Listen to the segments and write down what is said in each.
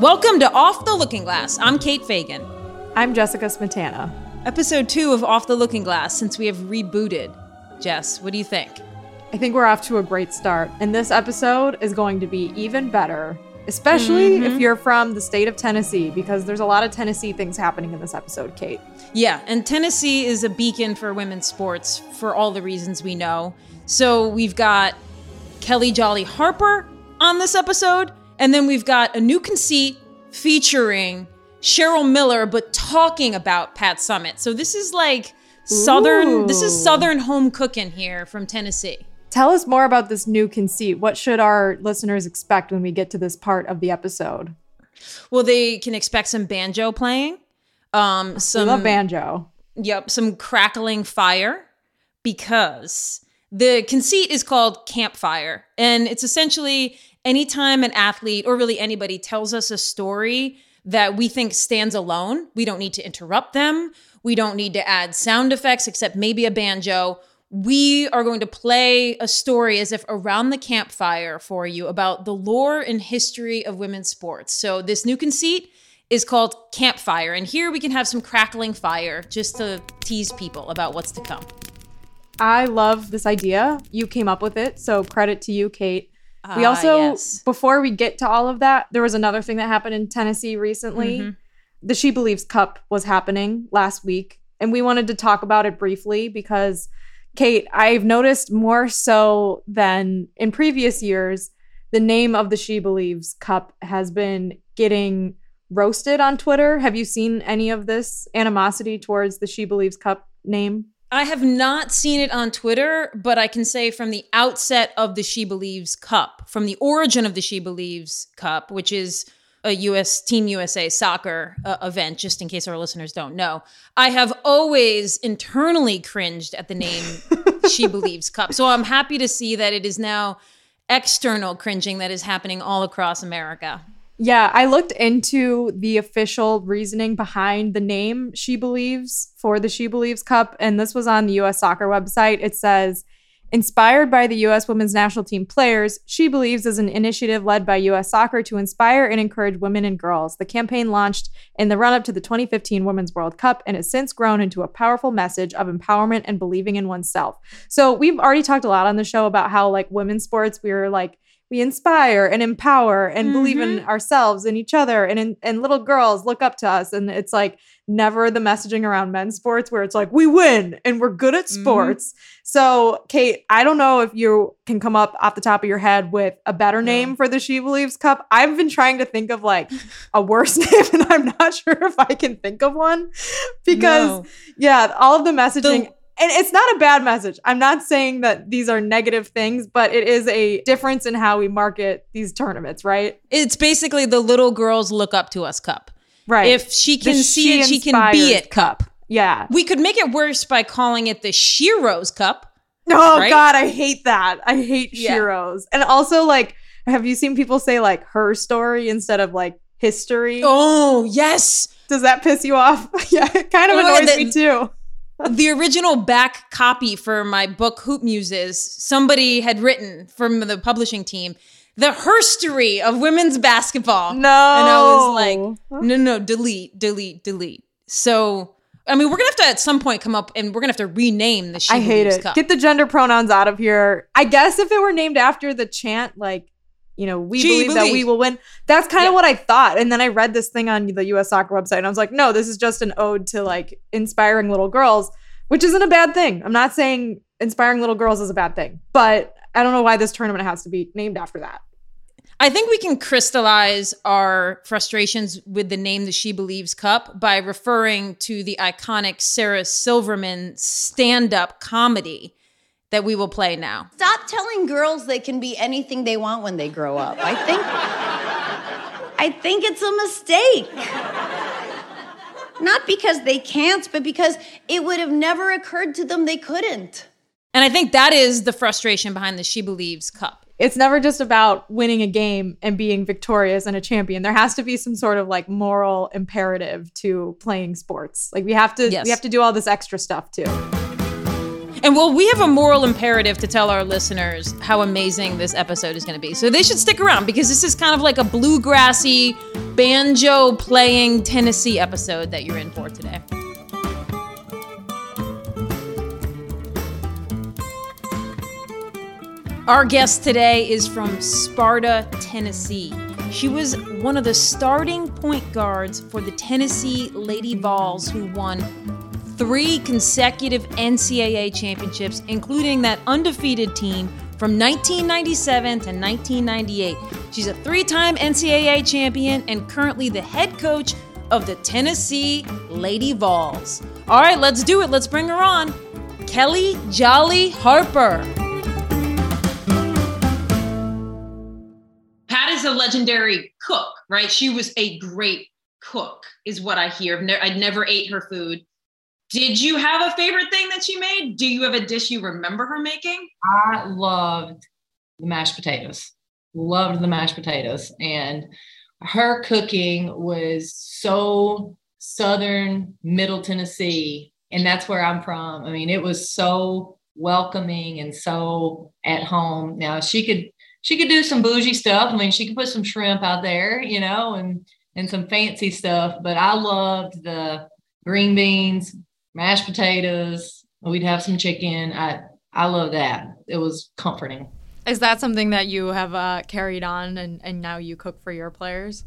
Welcome to Off the Looking Glass. I'm Kate Fagan. I'm Jessica Smetana. Episode two of Off the Looking Glass since we have rebooted. Jess, what do you think? I think we're off to a great start, and this episode is going to be even better, especially Mm-hmm. if you're from the state of Tennessee, because there's a lot of Tennessee things happening in this episode, Kate. Yeah, and Tennessee is a beacon for women's sports for all the reasons we know. So we've got Kellie Jolly Harper on this episode, and then we've got a new conceit featuring Cheryl Miller, but talking about Pat Summitt. So this is like southern. This is southern home cooking here from Tennessee. Tell us more about this new conceit. What should our listeners expect when we get to this part of the episode? Well, they can expect some banjo playing. Um, We some love banjo. Yep, some crackling fire because the conceit is called campfire. And it's essentially anytime an athlete or really anybody tells us a story that we think stands alone, we don't need to interrupt them. We don't need to add sound effects except maybe a banjo. We are going to play a story as if around the campfire for you about the lore and history of women's sports. So, this new conceit is called Campfire. And here we can have some crackling fire just to tease people about what's to come. I love this idea. You came up with it, so credit to you, Kate. We Ah, also, yes. before we get to all of that, there was another thing that happened in Tennessee recently. Mhm. The She Believes Cup was happening last week, and we wanted to talk about it briefly because, Kate, I've noticed more so than in previous years, the name of the She Believes Cup has been getting roasted on Twitter. Have you seen any of this animosity towards the She Believes Cup name? I have not seen it on Twitter, but I can say from the outset of the She Believes Cup, from the origin of the She Believes Cup, which is a US Team USA soccer uh, event, just in case our listeners don't know, I have always internally cringed at the name She Believes Cup. So I'm happy to see that it is now external cringing that is happening all across America. Yeah, I looked into the official reasoning behind the name She Believes for the She Believes Cup, and this was on the US soccer website. It says, Inspired by the U.S. women's national team players, She Believes is an initiative led by U.S. soccer to inspire and encourage women and girls. The campaign launched in the run up to the 2015 Women's World Cup and has since grown into a powerful message of empowerment and believing in oneself. So, we've already talked a lot on the show about how, like, women's sports, we're like, we inspire and empower and believe in ourselves and each other and in, and little girls look up to us and it's like never the messaging around men's sports where it's like we win and we're good at Mhm. sports so kate i don't know if you can come up off the top of your head with a better name for the she believes cup i've been trying to think of like a worse name and i'm not sure if i can think of one because No. yeah all of the messaging The- and it's not a bad message. I'm not saying that these are negative things, but it is a difference in how we market these tournaments, right? It's basically the little girls look up to us cup. Right. If she The can see it, she can be it cup. yeah. We could make it worse by calling it the Shiro's Cup. Oh Right? God, I hate that. I hate Yeah. Shiros. And also, like, have you seen people say like her story instead of like history? Oh, yes. Does that piss you off? yeah, it kind of Oh, annoys the- me too. The original back copy for my book Hoop Muses, somebody had written from the publishing team the herstory of women's basketball. No. And I was like, no, no, delete, delete, delete. So, I mean, we're going to have to at some point come up and we're going to have to rename the She I hate it. Cup. Get the gender pronouns out of here. I guess if it were named after the chant, like, you know, we She believe that we will win. That's kind Yeah. of what I thought. And then I read this thing on the US soccer website and I was like, no, this is just an ode to like inspiring little girls, which isn't a bad thing. I'm not saying inspiring little girls is a bad thing, but I don't know why this tournament has to be named after that. I think we can crystallize our frustrations with the name the She Believes Cup by referring to the iconic Sarah Silverman stand up comedy that we will play now. Stop telling girls they can be anything they want when they grow up. I think I think it's a mistake. Not because they can't, but because it would have never occurred to them they couldn't. And I think that is the frustration behind the She Believes Cup. It's never just about winning a game and being victorious and a champion. There has to be some sort of like moral imperative to playing sports. Like we have to Yes. we have to do all this extra stuff too. And well, we have a moral imperative to tell our listeners how amazing this episode is going to be. So they should stick around because this is kind of like a bluegrassy, banjo playing Tennessee episode that you're in for today. Our guest today is from Sparta, Tennessee. She was one of the starting point guards for the Tennessee Lady Vols, who won three consecutive NCAA championships, including that undefeated team from 1997 to 1998. She's a three time NCAA champion and currently the head coach of the Tennessee Lady Vols. All right, let's do it. Let's bring her on. Kellie Jolly Harper. Pat is a legendary cook, right? She was a great cook, is what I hear. I've ne- I never ate her food. Did you have a favorite thing that she made? Do you have a dish you remember her making? I loved the mashed potatoes. Loved the mashed potatoes. And her cooking was so southern middle Tennessee. And that's where I'm from. I mean, it was so welcoming and so at home. Now she could she could do some bougie stuff. I mean, she could put some shrimp out there, you know, and and some fancy stuff. But I loved the green beans, mashed potatoes. We'd have some chicken. I I love that. It was comforting. Is that something that you have uh, carried on and, and now you cook for your players?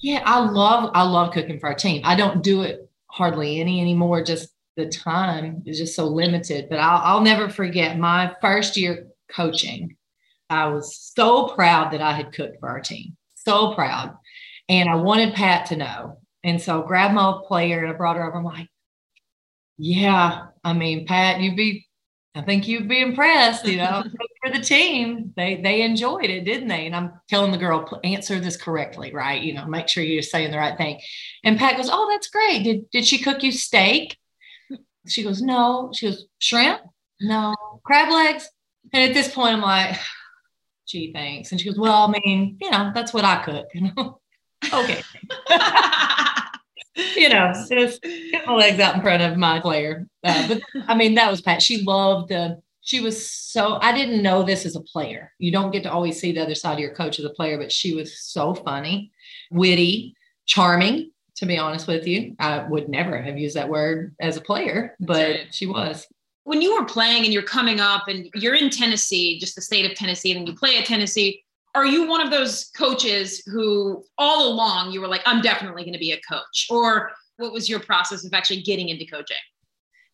Yeah, I love I love cooking for our team. I don't do it hardly any anymore. Just the time is just so limited. But I'll I'll never forget my first year coaching. I was so proud that I had cooked for our team. So proud. And I wanted Pat to know. And so I grabbed my player and I brought her over. I'm like, yeah, I mean, Pat, you'd be, I think you'd be impressed, you know, for the team. They they enjoyed it, didn't they? And I'm telling the girl, answer this correctly, right? You know, make sure you're saying the right thing. And Pat goes, Oh, that's great. Did did she cook you steak? She goes, No. She goes, shrimp? No. Crab legs? And at this point, I'm like, gee, thanks. And she goes, Well, I mean, you know, that's what I cook, you know. okay. you know, just get my legs out in front of my player. Uh, but I mean, that was Pat. She loved the, she was so, I didn't know this as a player. You don't get to always see the other side of your coach as a player, but she was so funny, witty, charming, to be honest with you. I would never have used that word as a player, but she was. when you were playing and you're coming up and you're in Tennessee, just the state of Tennessee, and you play at Tennessee, are you one of those coaches who all along you were like, I'm definitely going to be a coach? Or what was your process of actually getting into coaching?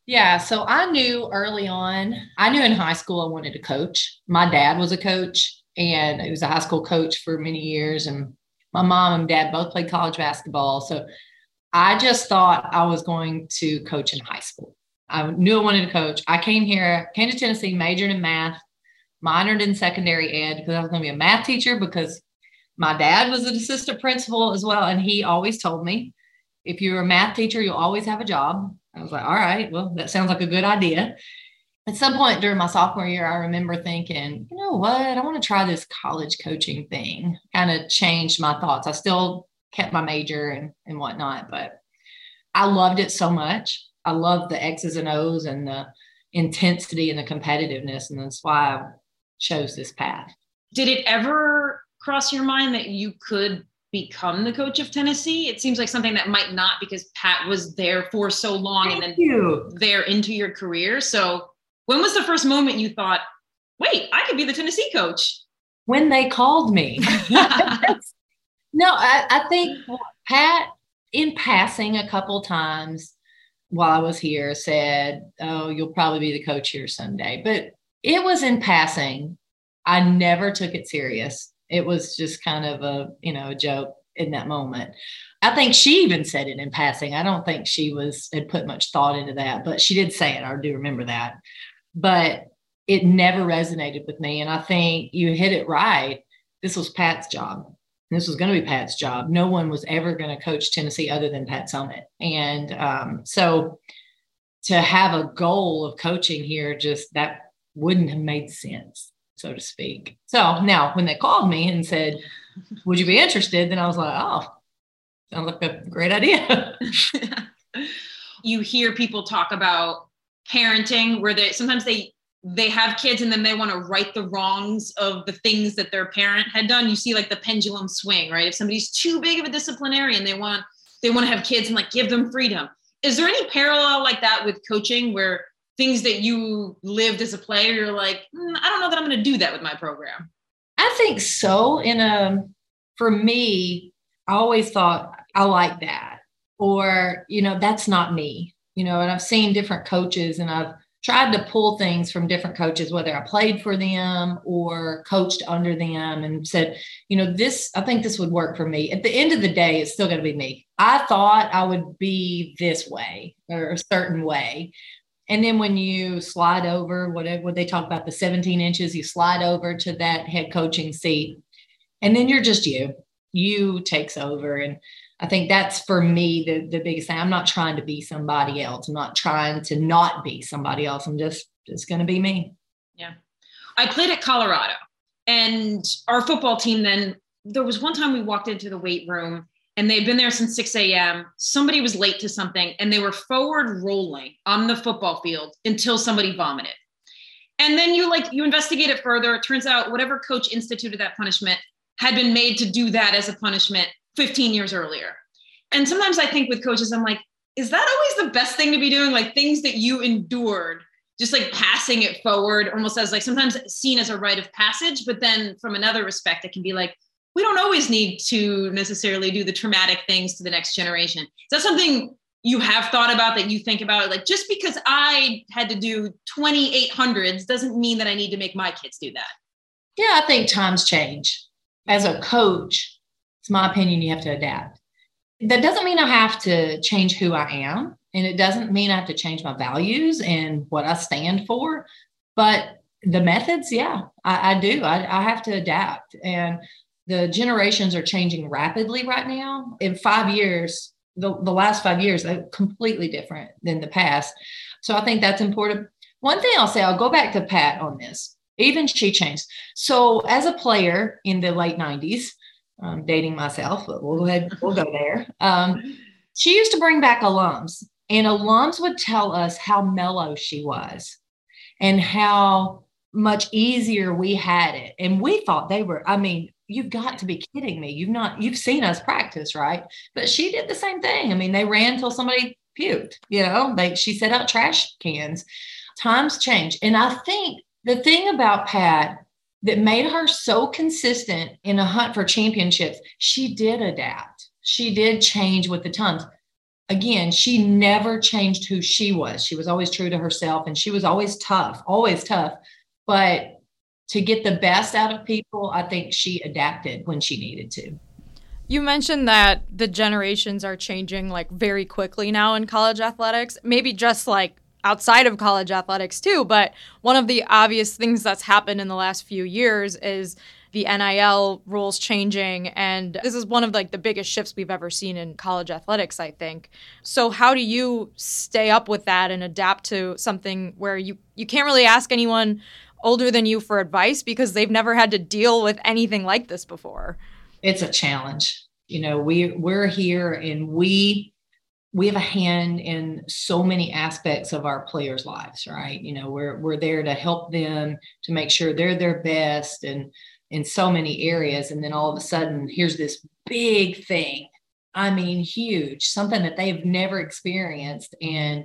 Yeah, so I knew early on, I knew in high school I wanted to coach. My dad was a coach and he was a high school coach for many years. And my mom and dad both played college basketball. So I just thought I was going to coach in high school. I knew I wanted to coach. I came here, came to Tennessee, majored in math, minored in secondary ed because I was going to be a math teacher because my dad was an assistant principal as well. And he always told me, if you're a math teacher, you'll always have a job. I was like, all right, well, that sounds like a good idea. At some point during my sophomore year, I remember thinking, you know what? I want to try this college coaching thing. Kind of changed my thoughts. I still kept my major and, and whatnot, but I loved it so much. I loved the X's and O's and the intensity and the competitiveness. And that's why chose this path. Did it ever cross your mind that you could become the coach of Tennessee? It seems like something that might not because Pat was there for so long and then you. there into your career. So when was the first moment you thought, wait, I could be the Tennessee coach? When they called me. no, I, I think Pat, in passing a couple times while I was here, said, Oh, you'll probably be the coach here someday. But it was in passing. I never took it serious. It was just kind of a, you know, a joke in that moment. I think she even said it in passing. I don't think she was had put much thought into that, but she did say it. I do remember that. But it never resonated with me. And I think you hit it right. This was Pat's job. This was going to be Pat's job. No one was ever going to coach Tennessee other than Pat Summitt. And um, so to have a goal of coaching here, just that wouldn't have made sense, so to speak. So now when they called me and said, Would you be interested? Then I was like, Oh, sounds like a great idea. you hear people talk about parenting where they sometimes they they have kids and then they want to right the wrongs of the things that their parent had done. You see like the pendulum swing, right? If somebody's too big of a disciplinarian, they want they want to have kids and like give them freedom. Is there any parallel like that with coaching where things that you lived as a player, you're like, mm, I don't know that I'm going to do that with my program? I think so. In a for me, I always thought I like that, or you know, that's not me. You know, and I've seen different coaches, and I've tried to pull things from different coaches, whether I played for them or coached under them, and said, you know, this, I think this would work for me. At the end of the day, it's still going to be me. I thought I would be this way or a certain way. And then when you slide over, whatever what they talk about, the 17 inches, you slide over to that head coaching seat, and then you're just you. You takes over. And I think that's for me the, the biggest thing. I'm not trying to be somebody else. I'm not trying to not be somebody else. I'm just just gonna be me. Yeah. I played at Colorado and our football team then there was one time we walked into the weight room and they'd been there since 6 a.m. Somebody was late to something and they were forward rolling on the football field until somebody vomited. And then you like you investigate it further. It turns out whatever coach instituted that punishment had been made to do that as a punishment 15 years earlier. And sometimes I think with coaches, I'm like, is that always the best thing to be doing? Like things that you endured, just like passing it forward, almost as like sometimes seen as a rite of passage. But then from another respect, it can be like, we don't always need to necessarily do the traumatic things to the next generation. Is that something you have thought about that you think about? Like just because I had to do 2800s doesn't mean that I need to make my kids do that. Yeah, I think times change. As a coach, it's my opinion, you have to adapt. That doesn't mean I have to change who I am. And it doesn't mean I have to change my values and what I stand for. But the methods, yeah, I, I do. I, I have to adapt. And the generations are changing rapidly right now. In five years, the, the last five years are completely different than the past. So I think that's important. One thing I'll say, I'll go back to Pat on this. Even she changed. So as a player in the late 90s, I'm dating myself, but we'll go ahead, we'll go there. Um, she used to bring back alums, and alums would tell us how mellow she was and how much easier we had it. And we thought they were, I mean, you've got to be kidding me. You've not, you've seen us practice, right? But she did the same thing. I mean, they ran till somebody puked, you know, they, she set out trash cans. Times change. And I think the thing about Pat that made her so consistent in a hunt for championships, she did adapt. She did change with the times. Again, she never changed who she was. She was always true to herself and she was always tough, always tough. But to get the best out of people, I think she adapted when she needed to. You mentioned that the generations are changing like very quickly now in college athletics. Maybe just like outside of college athletics too. But one of the obvious things that's happened in the last few years is the NIL rules changing and this is one of like the biggest shifts we've ever seen in college athletics I think. So how do you stay up with that and adapt to something where you you can't really ask anyone older than you for advice because they've never had to deal with anything like this before? It's a challenge. You know, we we're here and we we have a hand in so many aspects of our players' lives, right? You know, we're we're there to help them to make sure they're their best and in so many areas. And then all of a sudden, here's this big thing. I mean, huge, something that they've never experienced. And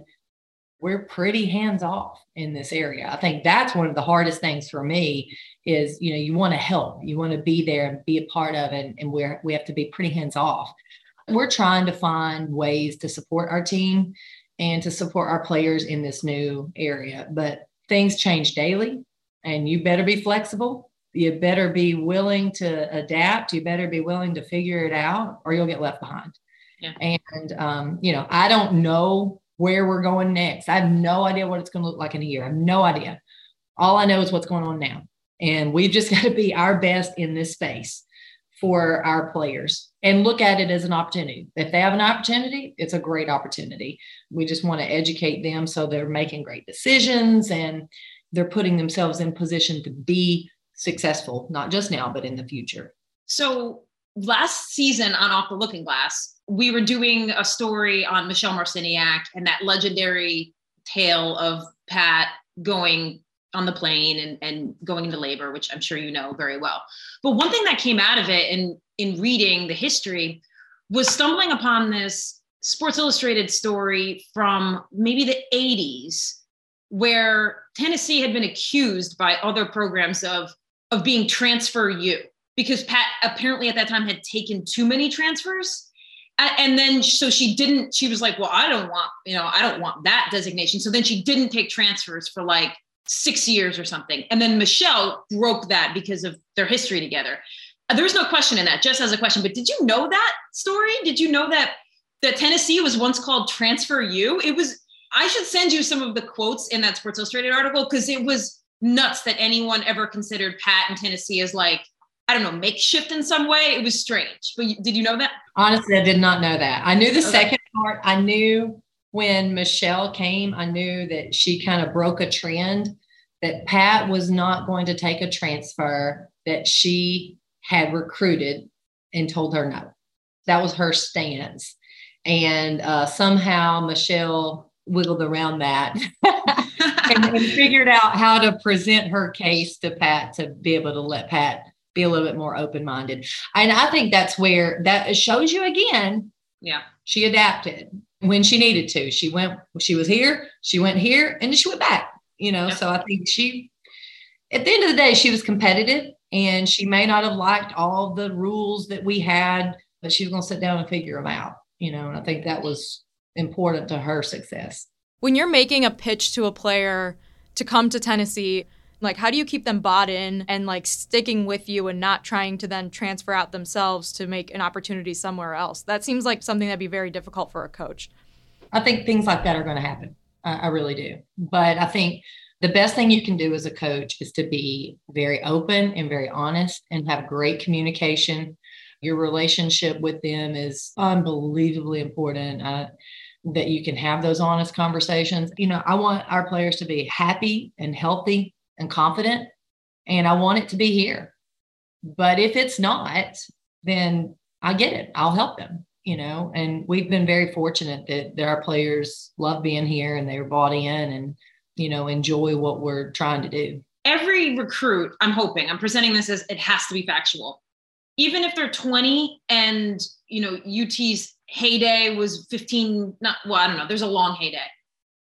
we're pretty hands off in this area. I think that's one of the hardest things for me is, you know, you want to help, you want to be there and be a part of it. And we're, we have to be pretty hands off. We're trying to find ways to support our team and to support our players in this new area. But things change daily, and you better be flexible. You better be willing to adapt. You better be willing to figure it out, or you'll get left behind. Yeah. And, um, you know, I don't know where we're going next. I have no idea what it's going to look like in a year. I have no idea. All I know is what's going on now. And we've just got to be our best in this space for our players and look at it as an opportunity. If they have an opportunity, it's a great opportunity. We just want to educate them so they're making great decisions and they're putting themselves in position to be successful, not just now, but in the future. So last season on Off the Looking Glass, we were doing a story on Michelle Marciniak and that legendary tale of Pat going on the plane and, and going into labor, which I'm sure you know very well. But one thing that came out of it in in reading the history was stumbling upon this Sports Illustrated story from maybe the 80s, where Tennessee had been accused by other programs of of being Transfer U because Pat apparently at that time had taken too many transfers. And then so she didn't, she was like, well, I don't want, you know, I don't want that designation. So then she didn't take transfers for like six years or something. And then Michelle broke that because of their history together. Uh, There's no question in that, just as a question. But did you know that story? Did you know that that Tennessee was once called Transfer U? It was. I should send you some of the quotes in that Sports Illustrated article because it was nuts that anyone ever considered Pat and Tennessee as like I don't know makeshift in some way. It was strange. But did you know that? Honestly, I did not know that. I knew the okay. second part. I knew when Michelle came, I knew that she kind of broke a trend that Pat was not going to take a transfer that she had recruited and told her no. That was her stance. And uh, somehow Michelle wiggled around that and, and figured out how to present her case to Pat to be able to let Pat be a little bit more open minded. And I think that's where that shows you again. Yeah. She adapted when she needed to. She went, she was here, she went here, and then she went back, you know. Yep. So I think she, at the end of the day, she was competitive and she may not have liked all the rules that we had, but she was going to sit down and figure them out, you know. And I think that was important to her success. When you're making a pitch to a player to come to Tennessee, like how do you keep them bought in and like sticking with you and not trying to then transfer out themselves to make an opportunity somewhere else? That seems like something that'd be very difficult for a coach. I think things like that are going to happen. I, I really do. But i think the best thing you can do as a coach is to be very open and very honest and have great communication. Your relationship with them is unbelievably important uh, that you can have those honest conversations. You know, I want our players to be happy and healthy and confident, and I want it to be here. But if it's not, then I get it. I'll help them, you know. And we've been very fortunate that, that our players love being here and they're bought in and, you know, enjoy what we're trying to do. Every recruit, I'm hoping, I'm presenting this as it has to be factual. Even if they're 20 and, you know, UT's heyday was 15, not, well, I don't know, there's a long heyday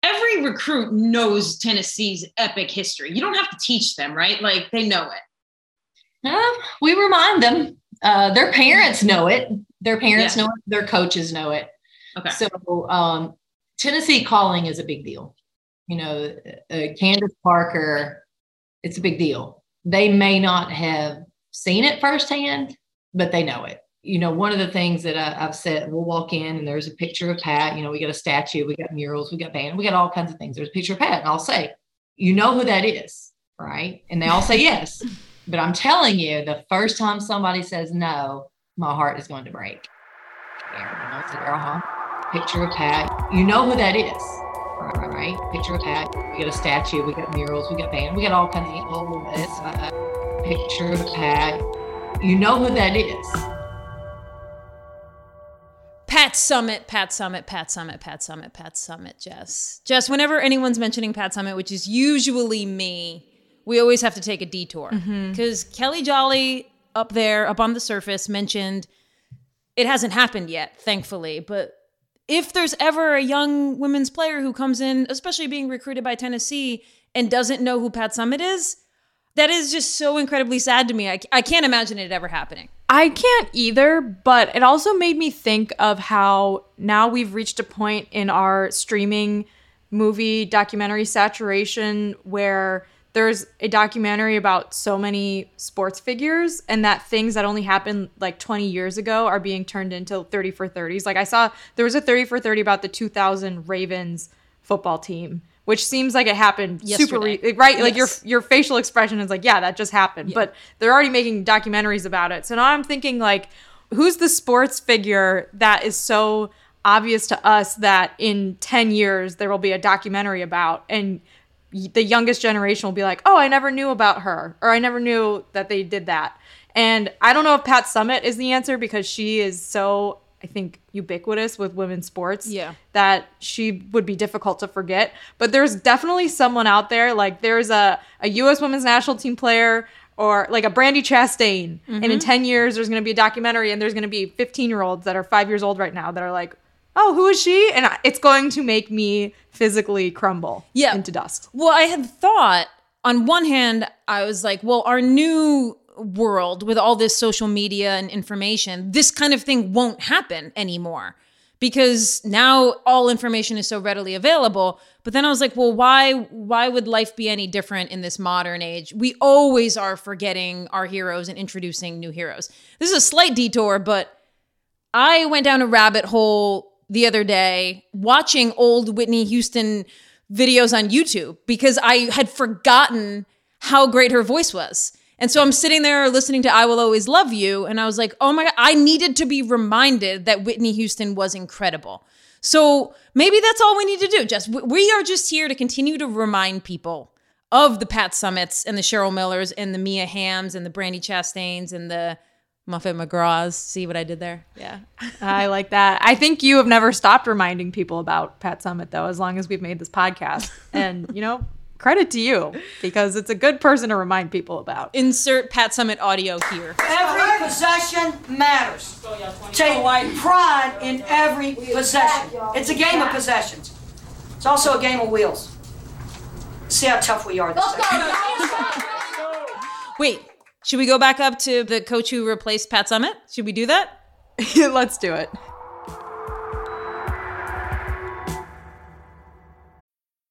every recruit knows Tennessee's epic history. You don't have to teach them, right? Like they know it. Uh, we remind them. Uh, their parents know it. Their parents yeah. know it. Their coaches know it. Okay. So um, Tennessee calling is a big deal. You know, uh, Candace Parker, it's a big deal. They may not have seen it firsthand, but they know it you know, one of the things that I, have said, we'll walk in and there's a picture of Pat. You know, we got a statue, we got murals, we got band, we got all kinds of things. There's a picture of Pat, and I'll say, you know who that is, right? And they all say yes. But I'm telling you, the first time somebody says no, my heart is going to break. Uh-huh. Picture of Pat. You know who that is, right? Picture of Pat. We got a statue, we got murals, we got band, we got all kinds of all this. Uh, picture of Pat. You know who that is Pat Summitt, Pat Summitt, Pat Summitt, Pat Summitt, Pat Summitt, Jess. Jess, whenever anyone's mentioning Pat Summitt, which is usually me, we always have to take a detour. Because mm-hmm. Kellie Jolly up there, up on the surface, mentioned it hasn't happened yet, thankfully. But if there's ever a young women's player who comes in, especially being recruited by Tennessee, and doesn't know who Pat Summitt is, that is just so incredibly sad to me. I, I can't imagine it ever happening. I can't either, but it also made me think of how now we've reached a point in our streaming movie documentary saturation where there's a documentary about so many sports figures and that things that only happened like 20 years ago are being turned into 30 for 30s. Like I saw there was a 30 for 30 about the 2000 Ravens football team which seems like it happened super Yesterday. re- right. Like your your facial expression is like, yeah, that just happened. Yeah. But they're already making documentaries about it. So now I'm thinking like, who's the sports figure that is so obvious to us that in 10 years there will be a documentary about and the youngest generation will be like, "Oh, I never knew about her," or "I never knew that they did that." And I don't know if Pat Summitt is the answer because she is so, I think, ubiquitous with women's sports. Yeah. That she would be difficult to forget. But there's definitely someone out there. Like there's a, a U.S. women's national team player or like a Brandi Chastain. And in mm-hmm. 10 years, there's going to be a documentary and there's going to be 15 year olds that are five years old right now that are like, oh, who is she? And it's going to make me physically crumble Yeah. into dust. Well, I had thought on one hand, I was like, well, our new world with all this social media and information, this kind of thing won't happen anymore because now all information is so readily available. But then I was like, well, why why would life be any different in this modern age? We always are forgetting our heroes and introducing new heroes. This is a slight detour, but I went down a rabbit hole the other day watching old Whitney Houston videos on YouTube because I had forgotten how great her voice was. And so I'm sitting there listening to I Will Always Love You. And I was like, oh my God, I needed to be reminded that Whitney Houston was incredible. So maybe that's all we need to do. Just we are just here to continue to remind people of the Pat Summitts and the Cheryl Millers and the Mia Hamms and the Brandi Chastains and the Muffet McGraws. See what I did there? Yeah. I like that. I think you have never stopped reminding people about Pat Summitt, though, as long as we've made this podcast. And, you know, credit to you because it's a good person to remind people about. Insert Pat Summitt audio here. Every possession matters. Take pride in every possession. It's a game of possessions. It's also a game of wheels. See how tough we are this day. Wait, should we go back up to the coach who replaced Pat Summitt? Should we do that? Let's do it.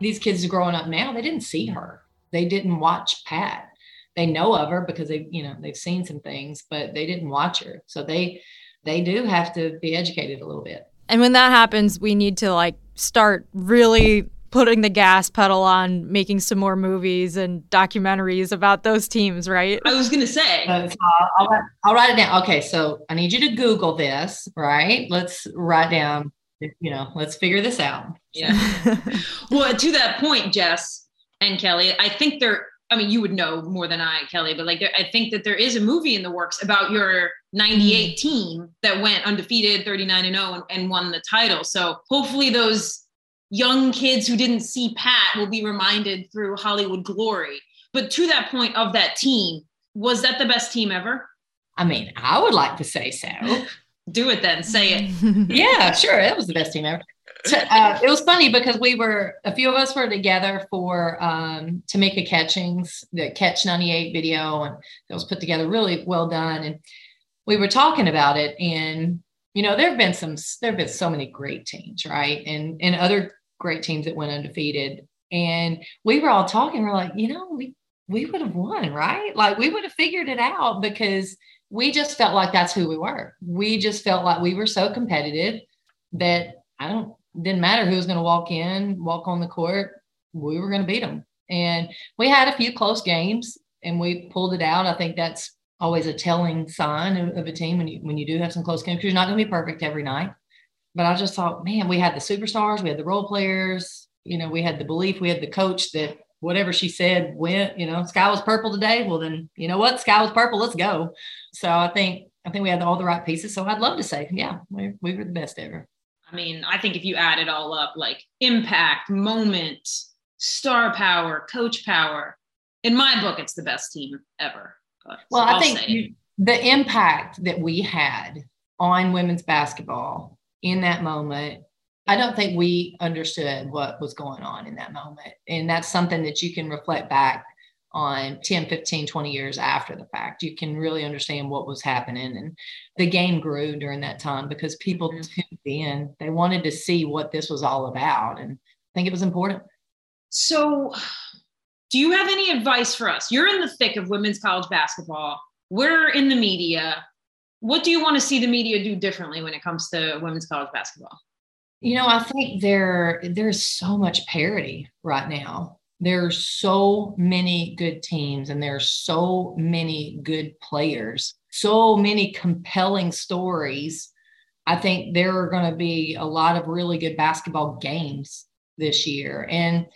These kids are growing up now, they didn't see her. They didn't watch Pat. They know of her because they, you know, they've seen some things, but they didn't watch her. So they they do have to be educated a little bit. And when that happens, we need to like start really putting the gas pedal on making some more movies and documentaries about those teams, right? I was gonna say. Uh, I'll, I'll, write, I'll write it down. Okay, so I need you to Google this, right? Let's write down, you know, let's figure this out. Yeah. well, to that point, Jess and Kellie, I think there. I mean, you would know more than I, Kellie, but like, there, I think that there is a movie in the works about your '98 mm. team that went undefeated, 39 and 0, and, and won the title. So hopefully, those young kids who didn't see Pat will be reminded through Hollywood glory. But to that point of that team, was that the best team ever? I mean, I would like to say so. Do it then. Say it. yeah, sure. It was the best team ever. Uh, it was funny because we were a few of us were together for um, Tamika Catchings, the Catch 98 video, and it was put together really well done. And we were talking about it, and you know, there have been some, there have been so many great teams, right? And and other great teams that went undefeated. And we were all talking. We're like, you know, we we would have won, right? Like we would have figured it out because we just felt like that's who we were. We just felt like we were so competitive that I don't didn't matter who was going to walk in, walk on the court, we were going to beat them. And we had a few close games and we pulled it out. I think that's always a telling sign of, of a team when you when you do have some close games because you're not going to be perfect every night. But I just thought, man, we had the superstars, we had the role players, you know, we had the belief, we had the coach that whatever she said went, you know, sky was purple today. Well, then, you know what? Sky was purple. Let's go. So I think, I think we had all the right pieces. So I'd love to say, yeah, we, we were the best ever. I mean, I think if you add it all up, like impact, moment, star power, coach power, in my book, it's the best team ever. Well, I I'll think you, the impact that we had on women's basketball in that moment I don't think we understood what was going on in that moment. And that's something that you can reflect back on 10, 15, 20 years after the fact. You can really understand what was happening. And the game grew during that time because people mm-hmm. tuned in. They wanted to see what this was all about. And I think it was important. So, do you have any advice for us? You're in the thick of women's college basketball, we're in the media. What do you want to see the media do differently when it comes to women's college basketball? You know, I think there there's so much parity right now. There's so many good teams and there's so many good players, so many compelling stories. I think there are going to be a lot of really good basketball games this year. And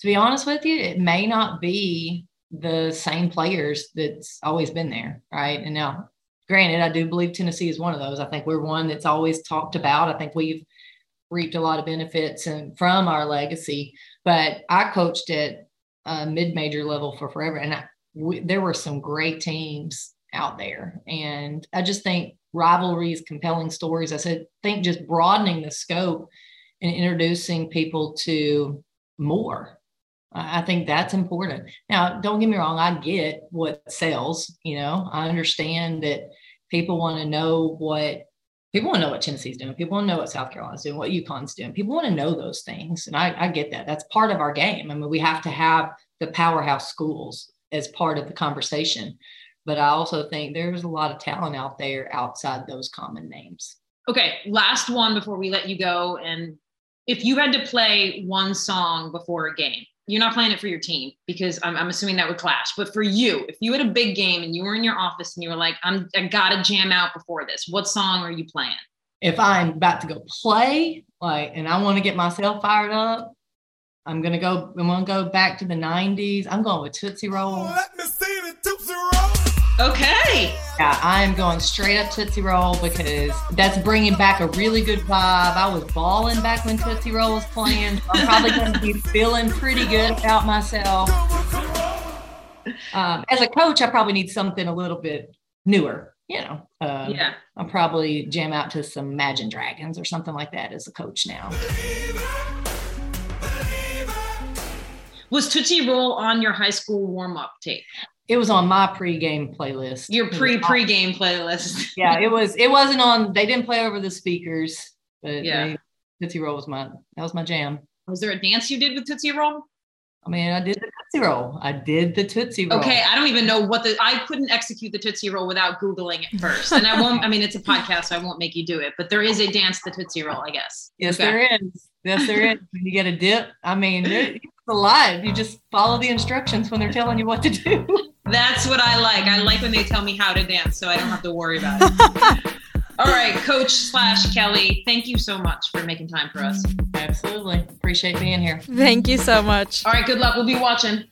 to be honest with you, it may not be the same players that's always been there, right? And now, granted, I do believe Tennessee is one of those. I think we're one that's always talked about. I think we've reaped a lot of benefits and from our legacy. But I coached at a mid-major level for forever, and I, we, there were some great teams out there. And I just think rivalries, compelling stories. I said, think just broadening the scope and introducing people to more. I think that's important. Now, don't get me wrong, I get what sells, you know, I understand that people want to know what people want to know what Tennessee's doing. People want to know what South Carolina's doing, what UConn's doing. People want to know those things. And I, I get that. That's part of our game. I mean, we have to have the powerhouse schools as part of the conversation. But I also think there's a lot of talent out there outside those common names. Okay, last one before we let you go. And if you had to play one song before a game, you're not playing it for your team because I'm, I'm assuming that would clash. But for you, if you had a big game and you were in your office and you were like, I'm I gotta jam out before this, what song are you playing? If I'm about to go play, like, and I want to get myself fired up, I'm gonna go. I'm gonna go back to the '90s. I'm going with Tootsie Roll. Let me see the Tootsie Roll. Okay. Yeah, I'm going straight up Tootsie Roll because that's bringing back a really good vibe. I was balling back when Tootsie Roll was playing. So I'm probably going to be feeling pretty good about myself. Um, as a coach, I probably need something a little bit newer. You know, um, yeah. I'll probably jam out to some Imagine Dragons or something like that as a coach now. Was Tootsie Roll on your high school warm up tape? It was on my pregame playlist. Your pre pregame playlist. yeah, it was. It wasn't on. They didn't play over the speakers, but yeah, they, Tootsie Roll was my that was my jam. Was there a dance you did with Tootsie Roll? I mean, I did the Tootsie Roll. I did the Tootsie Roll. Okay, I don't even know what the. I couldn't execute the Tootsie Roll without googling it first, and I won't. I mean, it's a podcast, so I won't make you do it. But there is a dance the Tootsie Roll, I guess. Yes, okay. there is. Yes, there is. you get a dip. I mean, it's alive. You just follow the instructions when they're telling you what to do. That's what I like. I like when they tell me how to dance, so I don't have to worry about it. All right, Coach slash Kellie, thank you so much for making time for us. Absolutely. Appreciate being here. Thank you so much. All right, good luck. We'll be watching.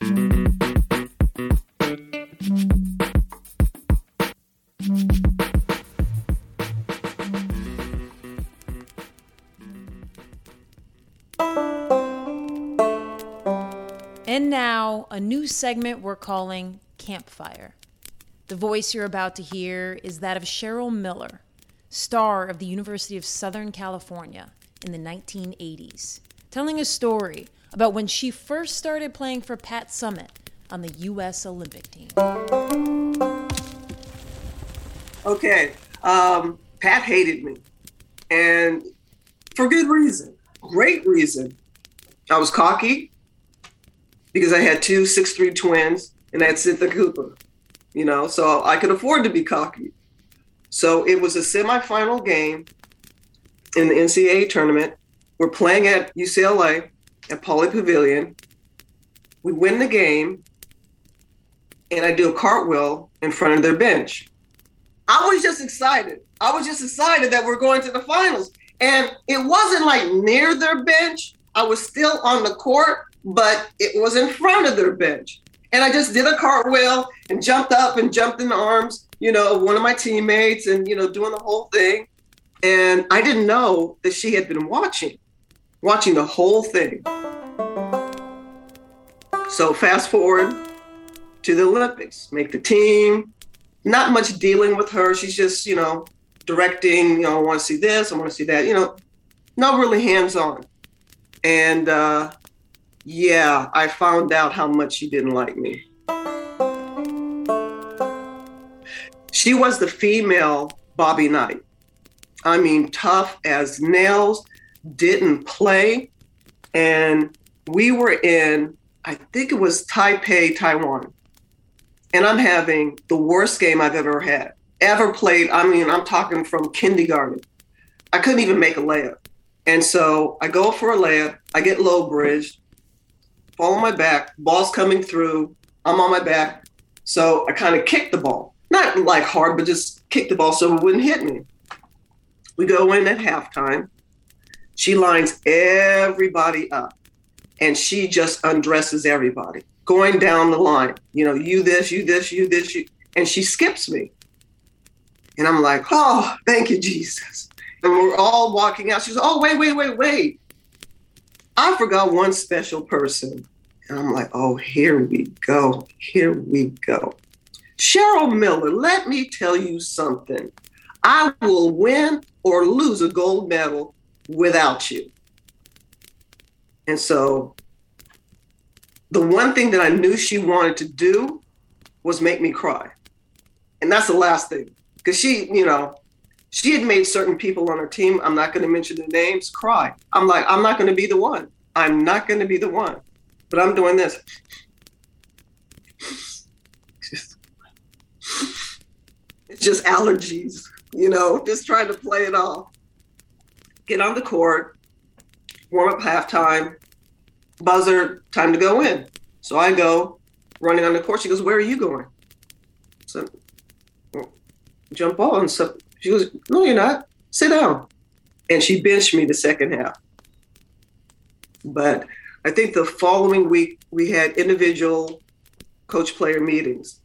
Segment we're calling Campfire. The voice you're about to hear is that of Cheryl Miller, star of the University of Southern California in the 1980s, telling a story about when she first started playing for Pat Summitt on the U.S. Olympic team. Okay, um, Pat hated me, and for good reason, great reason. I was cocky because I had two six-three twins and I had Cynthia Cooper, you know, so I could afford to be cocky. So it was a semifinal game in the NCAA tournament. We're playing at UCLA at Pauley Pavilion. We win the game, and I do a cartwheel in front of their bench. I was just excited. I was just excited that we're going to the finals. And it wasn't like near their bench. I was still on the court, but it was in front of their bench. And I just did a cartwheel and jumped up and jumped in the arms, you know, of one of my teammates and, you know, doing the whole thing. And I didn't know that she had been watching, watching the whole thing. So fast forward to the Olympics, make the team. Not much dealing with her. She's just, you know, directing, you know, I want to see this, I want to see that, you know. not really hands on. And uh, yeah, I found out how much she didn't like me. She was the female Bobby Knight. I mean, tough as nails, didn't play. And we were in, I think it was Taipei, Taiwan. And I'm having the worst game I've ever had, ever played. I mean, I'm talking from kindergarten. I couldn't even make a layup. And so I go for a layup, I get low bridged, fall on my back, ball's coming through, I'm on my back. So I kind of kick the ball, not like hard, but just kick the ball so it wouldn't hit me. We go in at halftime. She lines everybody up and she just undresses everybody going down the line. You know, you this, you this, you this, you, and she skips me. And I'm like, oh, thank you, Jesus. And we're all walking out. She's, oh, wait, wait, wait, wait. I forgot one special person. And I'm like, oh, here we go. Here we go. Cheryl Miller, let me tell you something. I will win or lose a gold medal without you. And so the one thing that I knew she wanted to do was make me cry. And that's the last thing. Because she, you know, she had made certain people on her team, I'm not going to mention their names, cry. I'm like, I'm not going to be the one. I'm not going to be the one. But I'm doing this. It's just allergies, you know, just trying to play it off. Get on the court, warm up halftime, buzzer, time to go in. So I go running on the court. She goes, Where are you going? So jump on. So she goes, No, you're not. Sit down. And she benched me the second half. But I think the following week we had individual coach player meetings.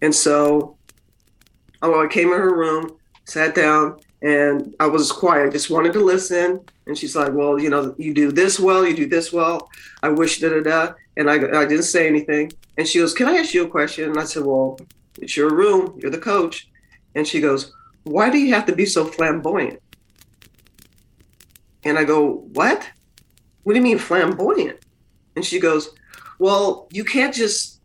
And so I came in her room, sat down, and I was quiet. Just wanted to listen. And she's like, "Well, you know, you do this well, you do this well. I wish da da da." And I, I didn't say anything. And she goes, "Can I ask you a question?" And I said, "Well, it's your room. You're the coach." And she goes, "Why do you have to be so flamboyant?" And I go, "What? What do you mean flamboyant?" And she goes, "Well, you can't just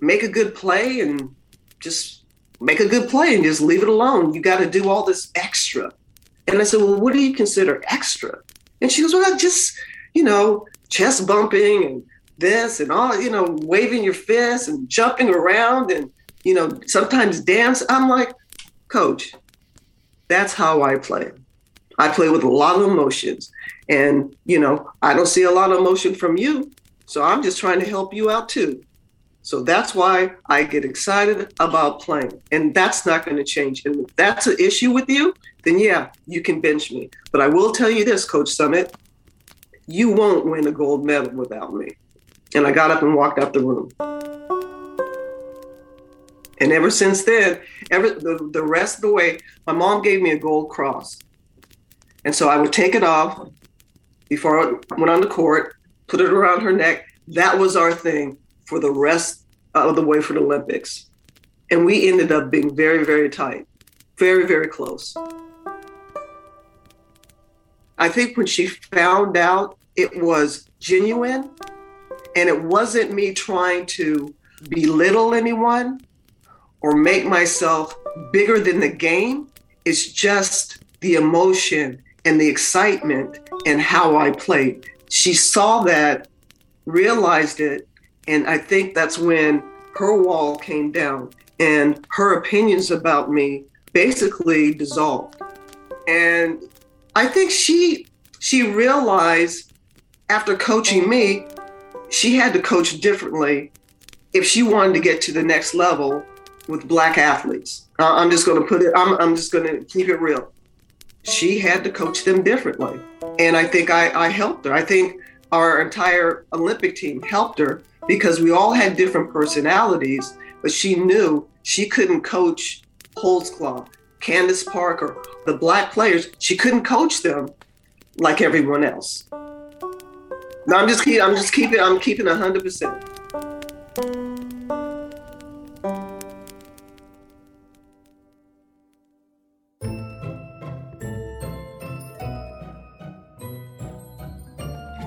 make a good play and just make a good play and just leave it alone. You got to do all this extra. And I said, Well, what do you consider extra? And she goes, Well, just, you know, chest bumping and this and all, you know, waving your fists and jumping around and, you know, sometimes dance. I'm like, Coach, that's how I play. I play with a lot of emotions. And, you know, I don't see a lot of emotion from you. So I'm just trying to help you out too. So that's why I get excited about playing. And that's not going to change. And if that's an issue with you, then yeah, you can bench me. But I will tell you this, Coach Summitt, you won't win a gold medal without me. And I got up and walked out the room. And ever since then, ever the, the rest of the way, my mom gave me a gold cross. And so I would take it off before I went on the court, put it around her neck. That was our thing for the rest of the way for the Olympics. And we ended up being very, very tight, very, very close. I think when she found out it was genuine and it wasn't me trying to belittle anyone or make myself bigger than the game, it's just the emotion and the excitement and how I played. She saw that, realized it, and I think that's when her wall came down and her opinions about me basically dissolved. And I think she she realized after coaching me, she had to coach differently if she wanted to get to the next level with black athletes. Uh, I'm just going to put it, I'm, I'm just going to keep it real. She had to coach them differently. And I think I, I helped her. I think our entire Olympic team helped her because we all had different personalities, but she knew she couldn't coach Holdsclaw, Candace Parker, the black players. She couldn't coach them like everyone else. No, I'm just keep, I'm just keeping I'm keeping hundred percent.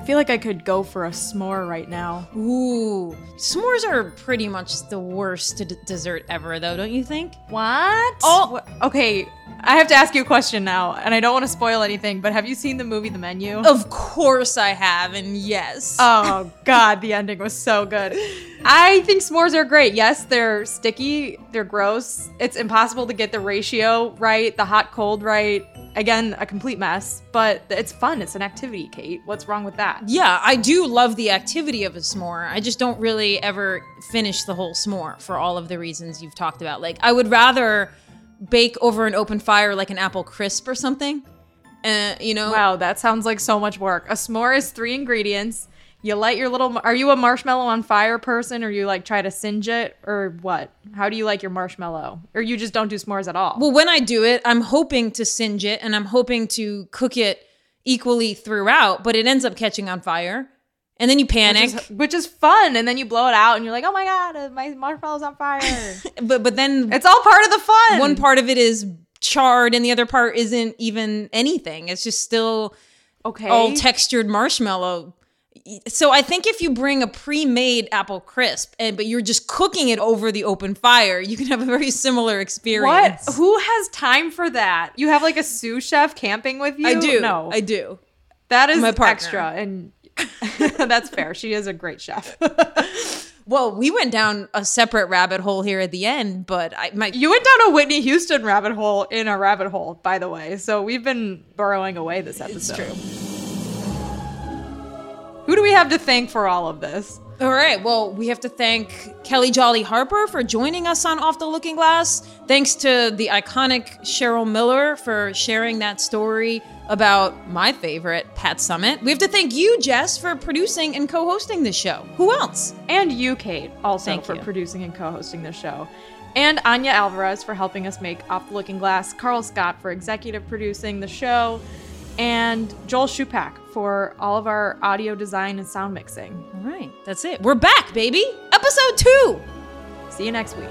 Feel like I could go for a s'more right now. Ooh, s'mores are pretty much the worst d- dessert ever, though, don't you think? What? Oh. Okay. I have to ask you a question now, and I don't want to spoil anything, but have you seen the movie The Menu? Of course I have, and yes. Oh god, the ending was so good. I think s'mores are great. Yes, they're sticky, they're gross. It's impossible to get the ratio right, the hot cold right. Again, a complete mess, but it's fun. It's an activity, Kate. What's wrong with that? yeah, I do love the activity of a s'more. I just don't really ever finish the whole s'more for all of the reasons you've talked about. Like, I would rather bake over an open fire like an apple crisp or something. Uh, you know? Wow, that sounds like so much work. A s'more is three ingredients. You light your little. Are you a marshmallow on fire person, or you like try to singe it, or what? How do you like your marshmallow, or you just don't do s'mores at all? Well, when I do it, I'm hoping to singe it and I'm hoping to cook it equally throughout, but it ends up catching on fire. And then you panic. which is, which is fun, and then you blow it out, and you're like, "Oh my god, uh, my marshmallow's on fire!" but but then it's all part of the fun. one part of it is charred and the other part isn't even anything. It's just still okay, all textured marshmallow. So I think if you bring a pre-made apple crisp and but you're just cooking it over the open fire, you can have a very similar experience. What? Who has time for that? You have like a sous chef camping with you? I do. No, I do. that is my extra, and that's fair. She is a great chef. Well, we went down a separate rabbit hole here at the end, but I my You went down a Whitney Houston rabbit hole in a rabbit hole, by the way. So we've been burrowing away this episode. That's true. Who do we have to thank for all of this? All right. Well, we have to thank Kellie Jolly Harper for joining us on Off the Looking Glass. Thanks to the iconic Cheryl Miller for sharing that story about my favorite, Pat Summitt. We have to thank you, Jess, for producing and co hosting this show. Who else? And you, Kate, also Thank for you. producing and co hosting the show. And Anya Alvarez for helping us make Off the Looking Glass. Carl Scott for executive producing the show. And Joel Shupak for all of our audio design and sound mixing. All right. That's it. We're back, baby. Episode two. See you next week.